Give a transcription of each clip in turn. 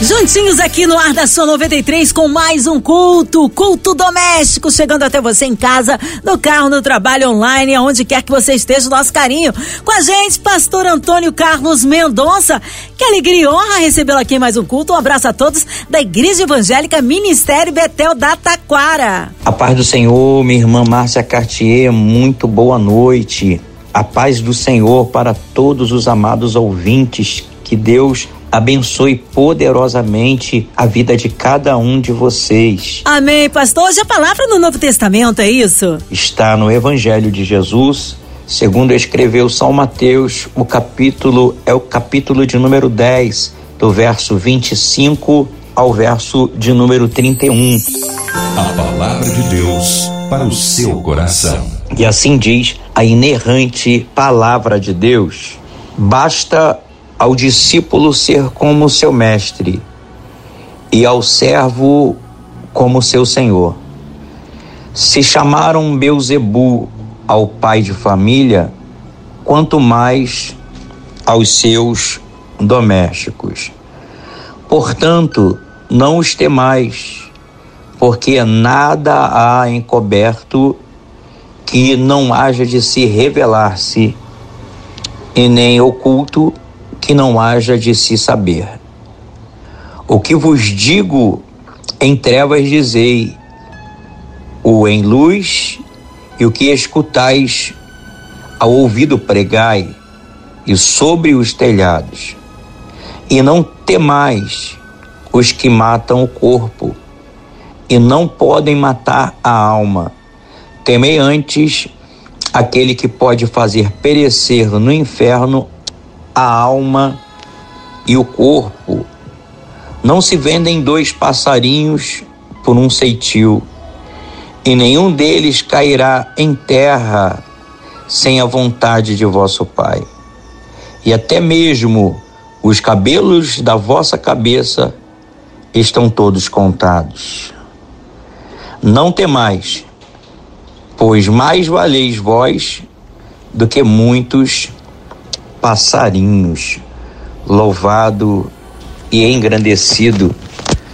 Juntinhos aqui no Ar da Sua 93 com mais um culto, culto doméstico, chegando até você em casa, no carro, no trabalho, online, aonde quer que você esteja, nosso carinho. Com a gente, pastor Antônio Carlos Mendonça. Que alegria e honra recebê-lo aqui em mais um culto. Um abraço a todos da Igreja Evangélica Ministério Betel da Taquara. A paz do Senhor, minha irmã Márcia Cartier, muito boa noite. A paz do Senhor para todos os amados ouvintes. Que Deus abençoe poderosamente a vida de cada um de vocês. Amém, pastor. Hoje a palavra no Novo Testamento, é isso? Está no Evangelho de Jesus, segundo escreveu São Mateus, o capítulo é o capítulo de número 10, do verso 25 ao verso de número 31. A palavra de Deus para o seu coração. E assim diz a inerrante palavra de Deus. Basta ao discípulo ser como seu mestre e ao servo como seu senhor. Se chamaram Beuzebu ao pai de família, quanto mais aos seus domésticos. Portanto, não os temais, porque nada há encoberto que não haja de se revelar-se, e nem oculto que não haja de se saber. O que vos digo em trevas dizei, o em luz, e o que escutais ao ouvido pregai, e sobre os telhados. E não temais os que matam o corpo, e não podem matar a alma. Temei antes aquele que pode fazer perecer no inferno a alma e o corpo. Não se vendem dois passarinhos por um ceitil, e nenhum deles cairá em terra sem a vontade de vosso Pai. E até mesmo os cabelos da vossa cabeça estão todos contados. Não temais, pois mais valeis vós do que muitos passarinhos. Louvado e engrandecido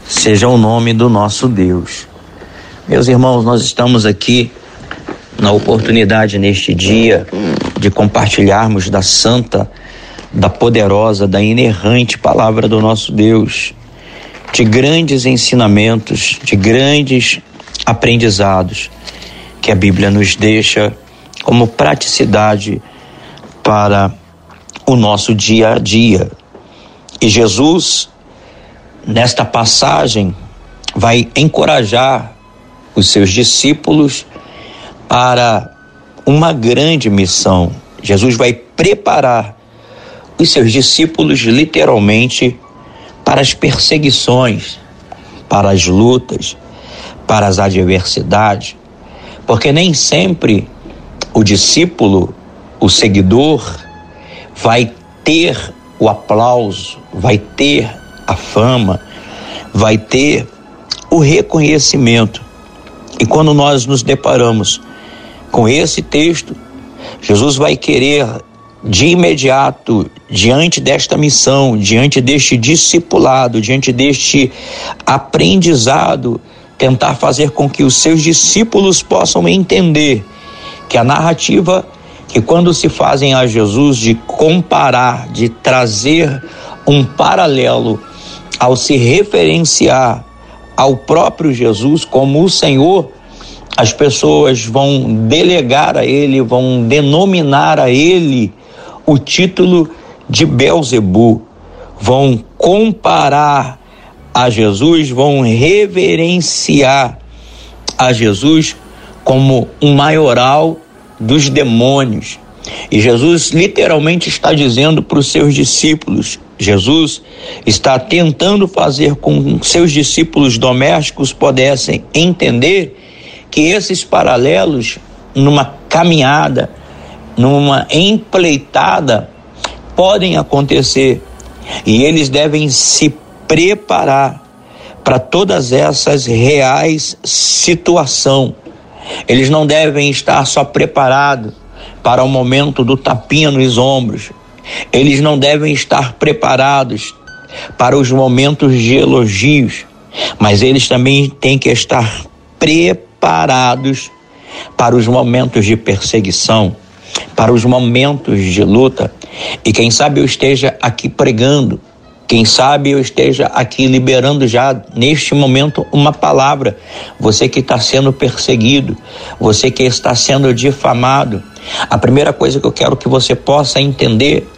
seja o nome do nosso Deus. Meus irmãos, nós estamos aqui na oportunidade neste dia de compartilharmos da santa, da poderosa, da inerrante palavra do nosso Deus, de grandes ensinamentos, de grandes aprendizados que a Bíblia nos deixa como praticidade para o nosso dia a dia. E Jesus, nesta passagem, vai encorajar os seus discípulos para uma grande missão. Jesus vai preparar os seus discípulos literalmente para as perseguições, para as lutas, para as adversidades, porque nem sempre o discípulo, o seguidor, vai ter o aplauso, vai ter a fama, vai ter o reconhecimento. E quando nós nos deparamos com esse texto, Jesus vai querer de imediato, diante desta missão, diante deste discipulado, diante deste aprendizado, tentar fazer com que os seus discípulos possam entender que a narrativa que quando se fazem a Jesus de comparar, de trazer um paralelo ao se referenciar ao próprio Jesus como o Senhor, as pessoas vão delegar a ele, vão denominar a ele o título de Belzebu, vão comparar a Jesus, vão reverenciar a Jesus como um maioral dos demônios. E Jesus literalmente está dizendo para os seus discípulos: Jesus está tentando fazer com que seus discípulos domésticos pudessem entender que esses paralelos, numa caminhada, numa empleitada, podem acontecer e eles devem se preparar para todas essas reais situação. Eles não devem estar só preparados para o momento do tapinha nos ombros. Eles não devem estar preparados para os momentos de elogios, mas eles também têm que estar preparados para os momentos de perseguição, para os momentos de luta. E quem sabe eu esteja aqui pregando quem sabe eu esteja aqui liberando já neste momento uma palavra. Você que está sendo perseguido, você que está sendo difamado. A primeira coisa que eu quero que você possa entender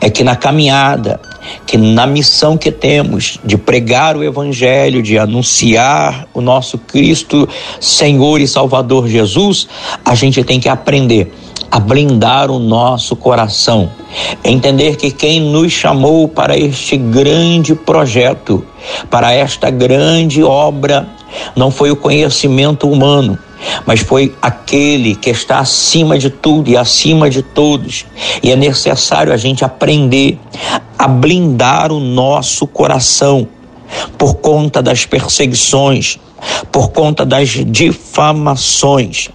é que na caminhada, que na missão que temos de pregar o Evangelho, de anunciar o nosso Cristo, Senhor e Salvador Jesus, a gente tem que aprender a blindar o nosso coração, entender que quem nos chamou para este grande projeto, para esta grande obra, não foi o conhecimento humano, mas foi aquele que está acima de tudo e acima de todos. E é necessário a gente aprender a blindar o nosso coração por conta das perseguições, por conta das difamações.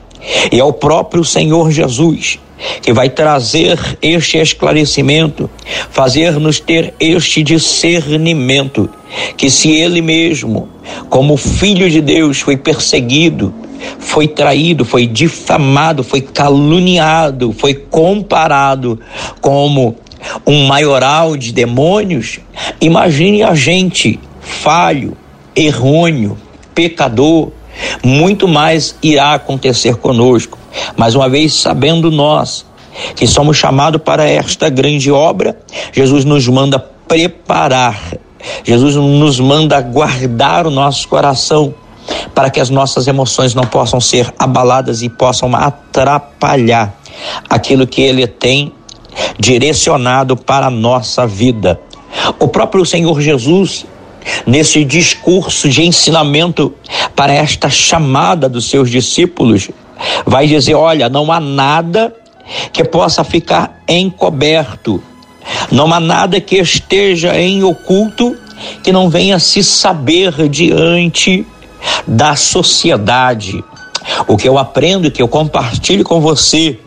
E é o próprio Senhor Jesus que vai trazer este esclarecimento, fazer-nos ter este discernimento, que se ele mesmo, como filho de Deus, foi perseguido, foi traído, foi difamado, foi caluniado, foi comparado como um maioral de demônios, imagine a gente falho, errôneo, pecador, muito mais irá acontecer conosco. Mais uma vez, sabendo nós que somos chamados para esta grande obra, Jesus nos manda preparar, Jesus nos manda guardar o nosso coração para que as nossas emoções não possam ser abaladas e possam atrapalhar aquilo que Ele tem direcionado para a nossa vida. O próprio Senhor Jesus nesse discurso de ensinamento para esta chamada dos seus discípulos, vai dizer: olha, não há nada que possa ficar encoberto, não há nada que esteja em oculto que não venha se saber diante da sociedade. O que eu aprendo, que eu compartilho com você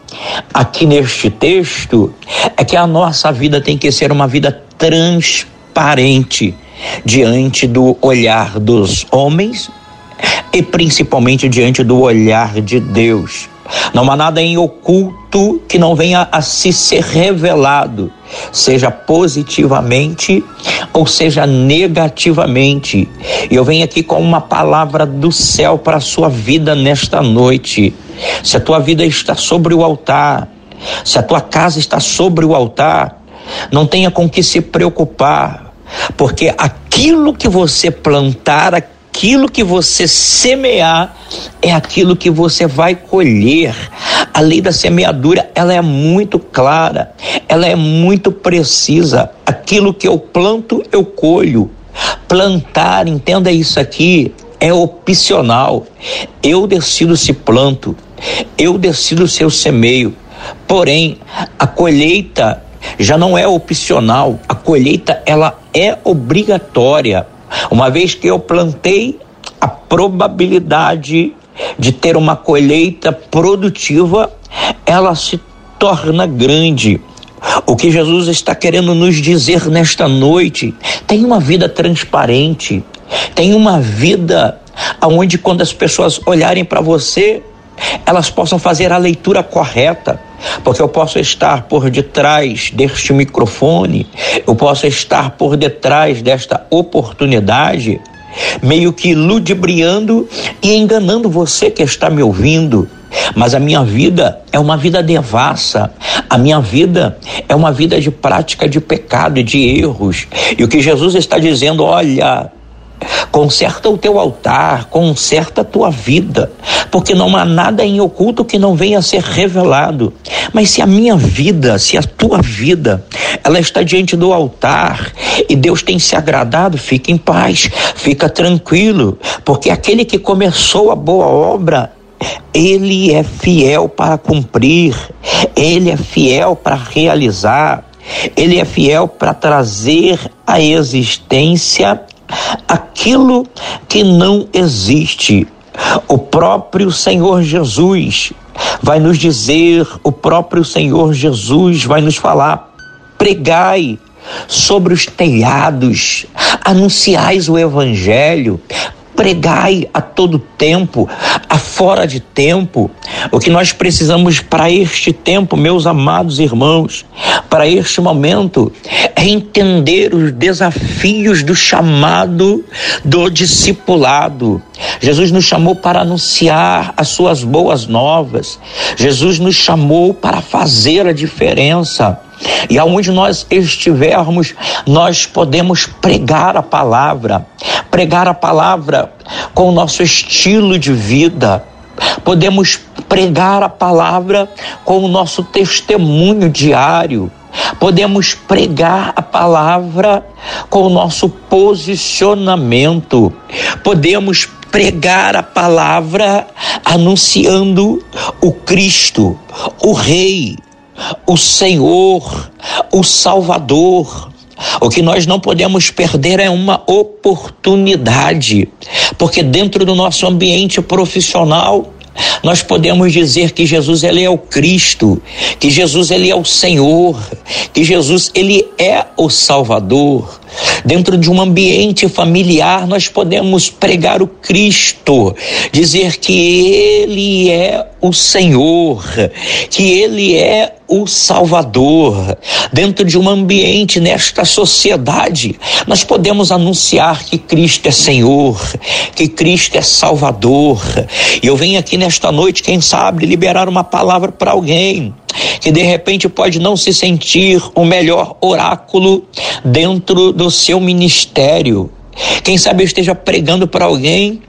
aqui neste texto, é que a nossa vida tem que ser uma vida transparente diante do olhar dos homens e principalmente diante do olhar de Deus. Não há nada em oculto que não venha a se ser revelado, seja positivamente ou seja negativamente. E eu venho aqui com uma palavra do céu para a sua vida nesta noite. Se a tua vida está sobre o altar, se a tua casa está sobre o altar, não tenha com que se preocupar, porque aquilo que você plantar, aquilo que você semear, é aquilo que você vai colher. A lei da semeadura, ela é muito clara, ela é muito precisa. Aquilo que eu planto, eu colho. Plantar, entenda isso aqui, é opcional. Eu decido se planto, eu decido se eu semeio. Porém, a colheita já não é opcional, a colheita ela é obrigatória. Uma vez que eu plantei, a probabilidade de ter uma colheita produtiva, ela se torna grande. O que Jesus está querendo nos dizer nesta noite, tem uma vida transparente, tem uma vida onde quando as pessoas olharem para você, elas possam fazer a leitura correta, porque eu posso estar por detrás deste microfone, eu posso estar por detrás desta oportunidade, meio que ludibriando e enganando você que está me ouvindo. Mas a minha vida é uma vida devassa, a minha vida é uma vida de prática de pecado e de erros. E o que Jesus está dizendo, olha, Conserta o teu altar, conserta a tua vida, porque não há nada em oculto que não venha a ser revelado. Mas se a minha vida, se a tua vida, ela está diante do altar e Deus tem se agradado, fica em paz, fica tranquilo, porque aquele que começou a boa obra, ele é fiel para cumprir, ele é fiel para realizar, ele é fiel para trazer à existência aquilo que não existe. O próprio Senhor Jesus vai nos dizer, o próprio Senhor Jesus vai nos falar: pregai sobre os telhados, anunciais o evangelho, pregai a todo tempo, a fora de tempo. O que nós precisamos para este tempo, meus amados irmãos, para este momento, é entender os desafios do chamado do discipulado. Jesus nos chamou para anunciar as suas boas novas. Jesus nos chamou para fazer a diferença. E aonde nós estivermos, nós podemos pregar a palavra, pregar a palavra com o nosso estilo de vida. Podemos pregar a palavra com o nosso testemunho diário. Podemos pregar a palavra com o nosso posicionamento. Podemos pregar a palavra anunciando o Cristo, o Rei, o Senhor, o Salvador. O que nós não podemos perder é uma oportunidade, porque dentro do nosso ambiente profissional, nós podemos dizer que Jesus ele é o Cristo, que Jesus ele é o Senhor, que Jesus ele é o Salvador. Dentro de um ambiente familiar, nós podemos pregar o Cristo, dizer que ele é o Senhor, que ele é o Salvador. Dentro de um ambiente nesta sociedade, nós podemos anunciar que Cristo é Senhor, que Cristo é Salvador. E eu venho aqui nesta noite, quem sabe, liberar uma palavra para alguém que de repente pode não se sentir o melhor oráculo dentro do seu ministério. Quem sabe eu esteja pregando para alguém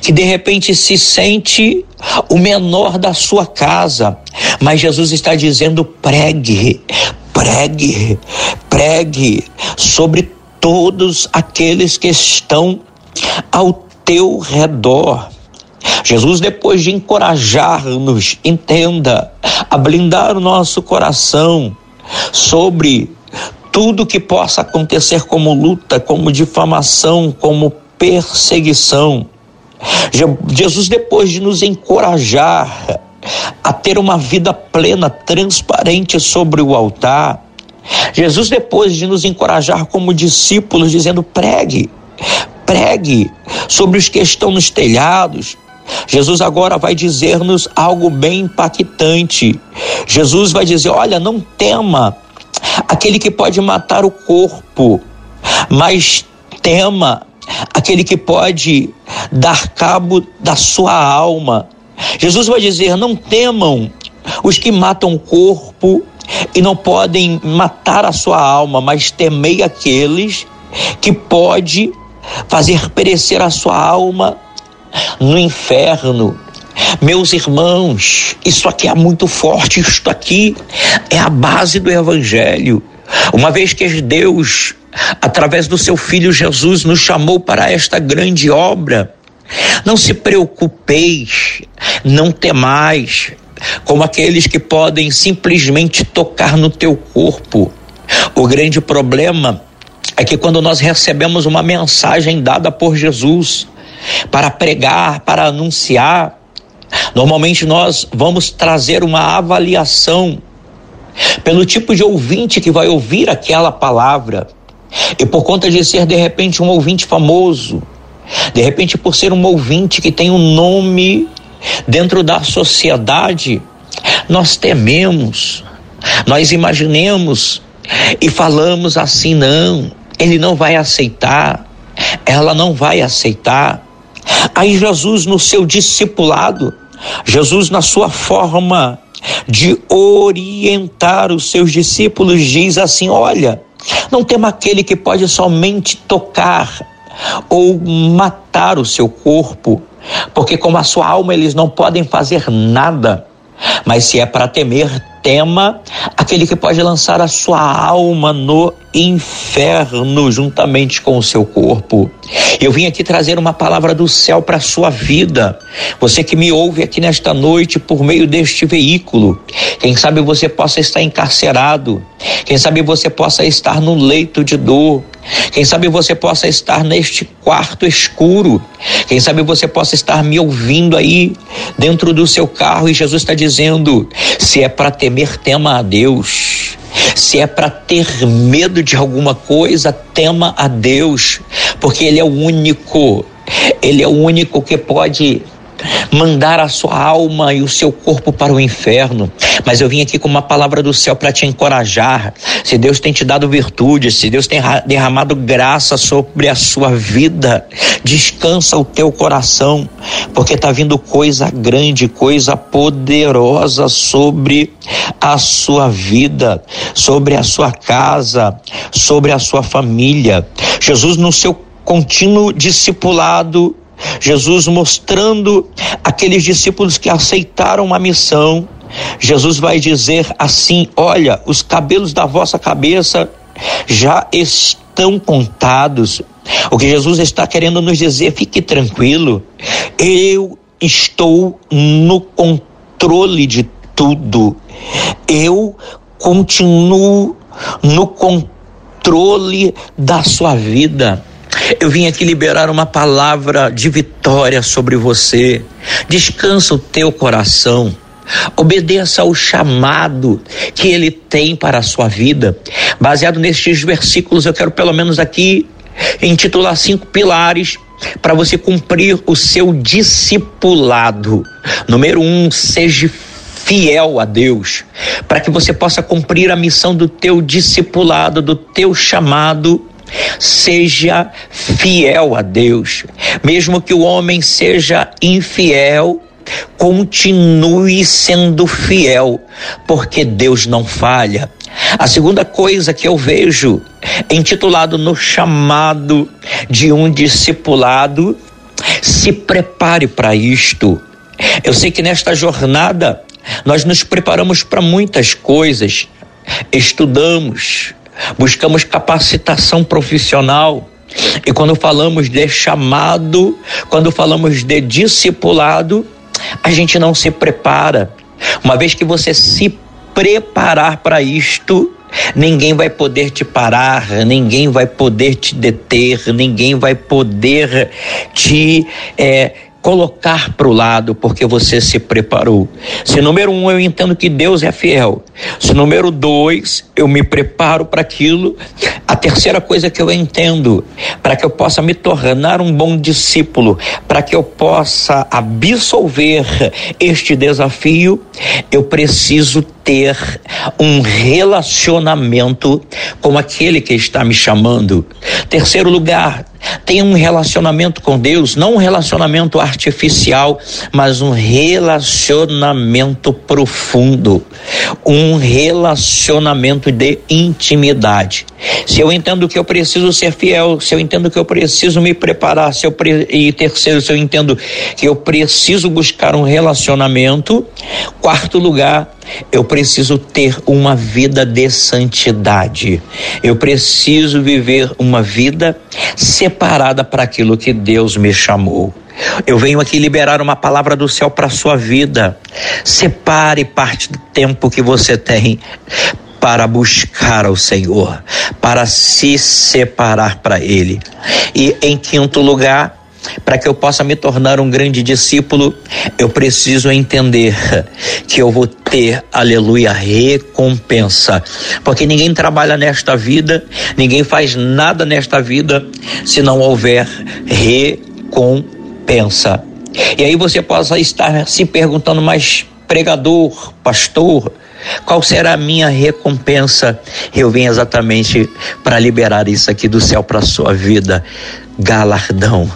que de repente se sente o menor da sua casa, mas Jesus está dizendo: pregue, pregue, pregue sobre todos aqueles que estão ao teu redor. Jesus, depois de encorajar-nos, entenda, a blindar o nosso coração sobre tudo que possa acontecer como luta, como difamação, como perseguição. Jesus, depois de nos encorajar a ter uma vida plena, transparente sobre o altar, Jesus, depois de nos encorajar como discípulos, dizendo: pregue, pregue sobre os que estão nos telhados. Jesus agora vai dizer-nos algo bem impactante. Jesus vai dizer: olha, não tema aquele que pode matar o corpo, mas tema aquele que pode dar cabo da sua alma. Jesus vai dizer: não temam os que matam o corpo e não podem matar a sua alma, mas temei aqueles que pode fazer perecer a sua alma no inferno. Meus irmãos, isso aqui é muito forte, isto aqui é a base do evangelho. Uma vez que Deus, através do seu filho Jesus, nos chamou para esta grande obra, não se preocupeis, não temais, como aqueles que podem simplesmente tocar no teu corpo. O grande problema é que quando nós recebemos uma mensagem dada por Jesus para pregar, para anunciar, normalmente nós vamos trazer uma avaliação pelo tipo de ouvinte que vai ouvir aquela palavra. E por conta de ser de repente um ouvinte famoso, de repente por ser um ouvinte que tem um nome dentro da sociedade, nós tememos, nós imaginemos e falamos assim: não, ele não vai aceitar, ela não vai aceitar. Aí Jesus, no seu discipulado, Jesus, na sua forma de orientar os seus discípulos, diz assim: olha, não tema aquele que pode somente tocar ou matar o seu corpo, porque com a sua alma eles não podem fazer nada. Mas se é para temer, tema aquele que pode lançar a sua alma no inferno juntamente com o seu corpo. Eu vim aqui trazer uma palavra do céu para a sua vida. Você que me ouve aqui nesta noite por meio deste veículo, quem sabe você possa estar encarcerado, quem sabe você possa estar no leito de dor, quem sabe você possa estar neste quarto escuro. Quem sabe você possa estar me ouvindo aí dentro do seu carro e Jesus está dizendo: se é para temer, tema a Deus. Se é para ter medo de alguma coisa, tema a Deus, porque Ele é o único, Ele é o único que pode mandar a sua alma e o seu corpo para o inferno. Mas eu vim aqui com uma palavra do céu para te encorajar. Se Deus tem te dado virtude, se Deus tem derramado graça sobre a sua vida, descansa o teu coração, porque está vindo coisa grande, coisa poderosa sobre a sua vida, sobre a sua casa, sobre a sua família. Jesus, no seu contínuo discipulado, Jesus mostrando aqueles discípulos que aceitaram a missão. Jesus vai dizer assim: Olha, os cabelos da vossa cabeça já estão contados. O que Jesus está querendo nos dizer, fique tranquilo, eu estou no controle de tudo. Eu continuo no controle da sua vida. Eu vim aqui liberar uma palavra de vitória sobre você. Descansa o teu coração. Obedeça ao chamado que ele tem para a sua vida. Baseado nestes versículos, eu quero pelo menos aqui intitular cinco pilares para você cumprir o seu discipulado. Número um, seja fiel a Deus, para que você possa cumprir a missão do teu discipulado, do teu chamado Seja fiel a Deus. Mesmo que o homem seja infiel, continue sendo fiel, porque Deus não falha. A segunda coisa que eu vejo, intitulado no chamado de um discipulado, se prepare para isto. Eu sei que nesta jornada nós nos preparamos para muitas coisas, estudamos, buscamos capacitação profissional. E quando falamos de chamado, quando falamos de discipulado, a gente não se prepara. Uma vez que você se preparar para isto, ninguém vai poder te parar, ninguém vai poder te deter, ninguém vai poder te é, colocar para o lado porque você se preparou. Se número um, eu entendo que Deus é fiel. Se número dois, eu me preparo para aquilo. A terceira coisa que eu entendo, para que eu possa me tornar um bom discípulo, para que eu possa absolver este desafio, eu preciso ter um relacionamento com aquele que está me chamando. Terceiro lugar, tenha um relacionamento com Deus, não um relacionamento artificial, mas um relacionamento profundo, um relacionamento de intimidade. Se eu entendo que eu preciso ser fiel, se eu entendo que eu preciso me preparar, se eu pre... e terceiro, se eu entendo que eu preciso buscar um relacionamento, quarto lugar, eu preciso ter uma vida de santidade. Eu preciso viver uma vida separada para aquilo que Deus me chamou. Eu venho aqui liberar uma palavra do céu para sua vida. Separe parte do tempo que você tem para buscar ao Senhor, para se separar para Ele. E em quinto lugar, para que eu possa me tornar um grande discípulo, eu preciso entender que eu vou ter, aleluia, recompensa. Porque ninguém trabalha nesta vida, ninguém faz nada nesta vida se não houver recompensa. E aí você possa estar se perguntando, mas pregador, pastor, qual será a minha recompensa? Eu vim exatamente para liberar isso aqui do céu para sua vida. Galardão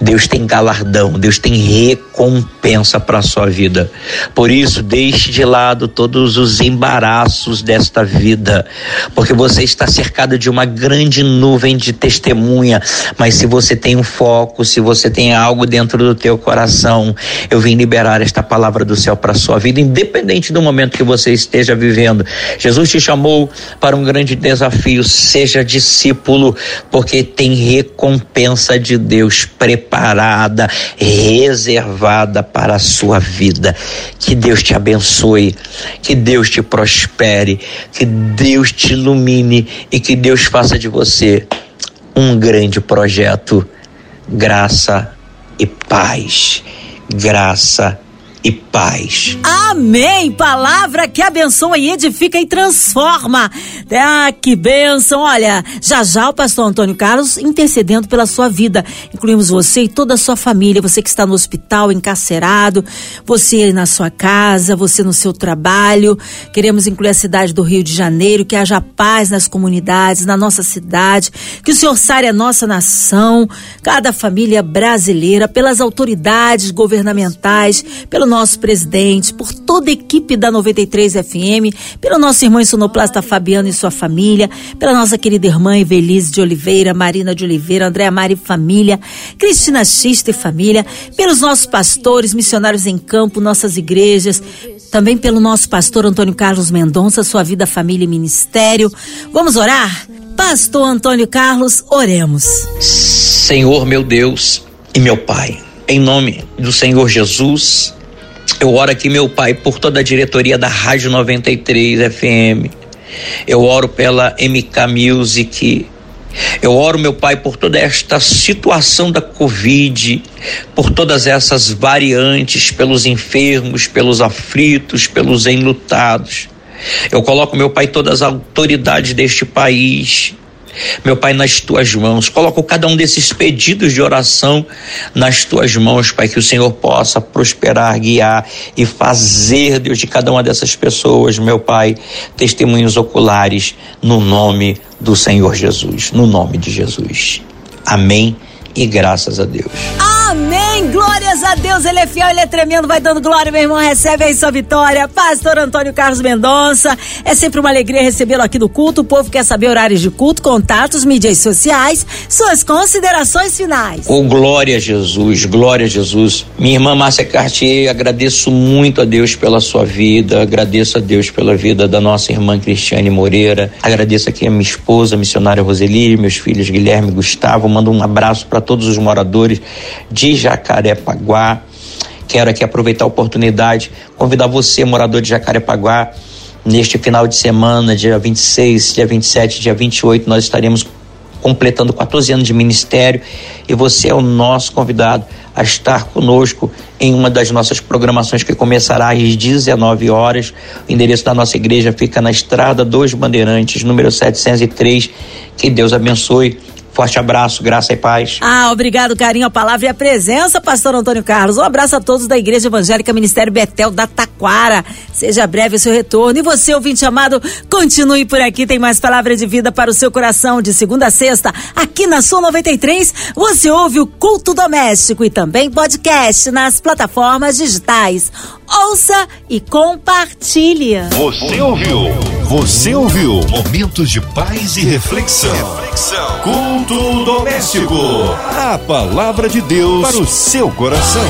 Deus tem galardão, Deus tem recompensa para a sua vida. Por isso, deixe de lado todos os embaraços desta vida, porque você está cercado de uma grande nuvem de testemunha, mas se você tem um foco, se você tem algo dentro do teu coração, eu vim liberar esta palavra do céu para a sua vida, independente do momento que você esteja vivendo. Jesus te chamou para um grande desafio, seja discípulo, porque tem recompensa de Deus preparada, reservada para a sua vida. Que Deus te abençoe, que Deus te prospere, que Deus te ilumine e que Deus faça de você um grande projeto. Graça e paz. Graça e e paz. Amém! Palavra que abençoa e edifica e transforma. Ah, que bênção! Olha, já já o pastor Antônio Carlos intercedendo pela sua vida. Incluímos você e toda a sua família, você que está no hospital, encarcerado, você na sua casa, você no seu trabalho. Queremos incluir a cidade do Rio de Janeiro, que haja paz nas comunidades, na nossa cidade, que o Senhor sare a nossa nação, cada família brasileira, pelas autoridades governamentais, pelo nosso presidente, por toda a equipe da 93 FM, pelo nosso irmão sonoplasta Fabiano e sua família, pela nossa querida irmã Evelise de Oliveira, Marina de Oliveira, Andréa Mari e família, Cristina Xista e família, pelos nossos pastores, missionários em campo, nossas igrejas, também pelo nosso pastor Antônio Carlos Mendonça, sua vida, família e ministério. Vamos orar? Pastor Antônio Carlos, oremos. Senhor meu Deus e meu Pai, em nome do Senhor Jesus, eu oro aqui, meu Pai, por toda a diretoria da Rádio 93 FM. Eu oro pela MK Music. Eu oro, meu Pai, por toda esta situação da Covid, por todas essas variantes, pelos enfermos, pelos aflitos, pelos enlutados. Eu coloco, meu Pai, todas as autoridades deste país, meu Pai, nas tuas mãos. Coloco cada um desses pedidos de oração nas tuas mãos, Pai, que o Senhor possa prosperar, guiar e fazer, Deus, de cada uma dessas pessoas, meu Pai, testemunhos oculares no nome do Senhor Jesus, no nome de Jesus. Amém e graças a Deus. Amém. Glórias a Deus. Ele é fiel, ele é tremendo. Vai dando glória, meu irmão. Recebe aí sua vitória. Pastor Antônio Carlos Mendonça. É sempre uma alegria recebê-lo aqui no culto. O povo quer saber horários de culto, contatos, mídias sociais, suas considerações finais. Oh, glória a Jesus, glória a Jesus. Minha irmã Márcia Cartier, agradeço muito a Deus pela sua vida. Agradeço a Deus pela vida da nossa irmã Cristiane Moreira. Agradeço aqui a minha esposa, a missionária Roseli, meus filhos Guilherme e Gustavo. Mando um abraço para todos os moradores de Jacarepaguá. Quero aqui aproveitar a oportunidade, convidar você, morador de Jacarepaguá, neste final de semana, dia 26, dia 27, dia 28, nós estaremos completando 14 anos de ministério e você é o nosso convidado a estar conosco em uma das nossas programações que começará às 19 horas. O endereço da nossa igreja fica na Estrada dos Bandeirantes, número 703. Que Deus abençoe Forte abraço, graça e paz. Ah, obrigado, carinho, a palavra e a presença, pastor Antônio Carlos. Um abraço a todos da Igreja Evangélica Ministério Betel da Taquara. Seja breve o seu retorno. E você, ouvinte amado, continue por aqui. Tem mais palavra de vida para o seu coração de segunda a sexta. Aqui na Sua 93, você ouve o Culto Doméstico e também podcast nas plataformas digitais. Ouça e compartilhe. Você ouviu? Você ouviu? Momentos de paz e reflexão. reflexão. Culto doméstico. A palavra de Deus para o seu coração.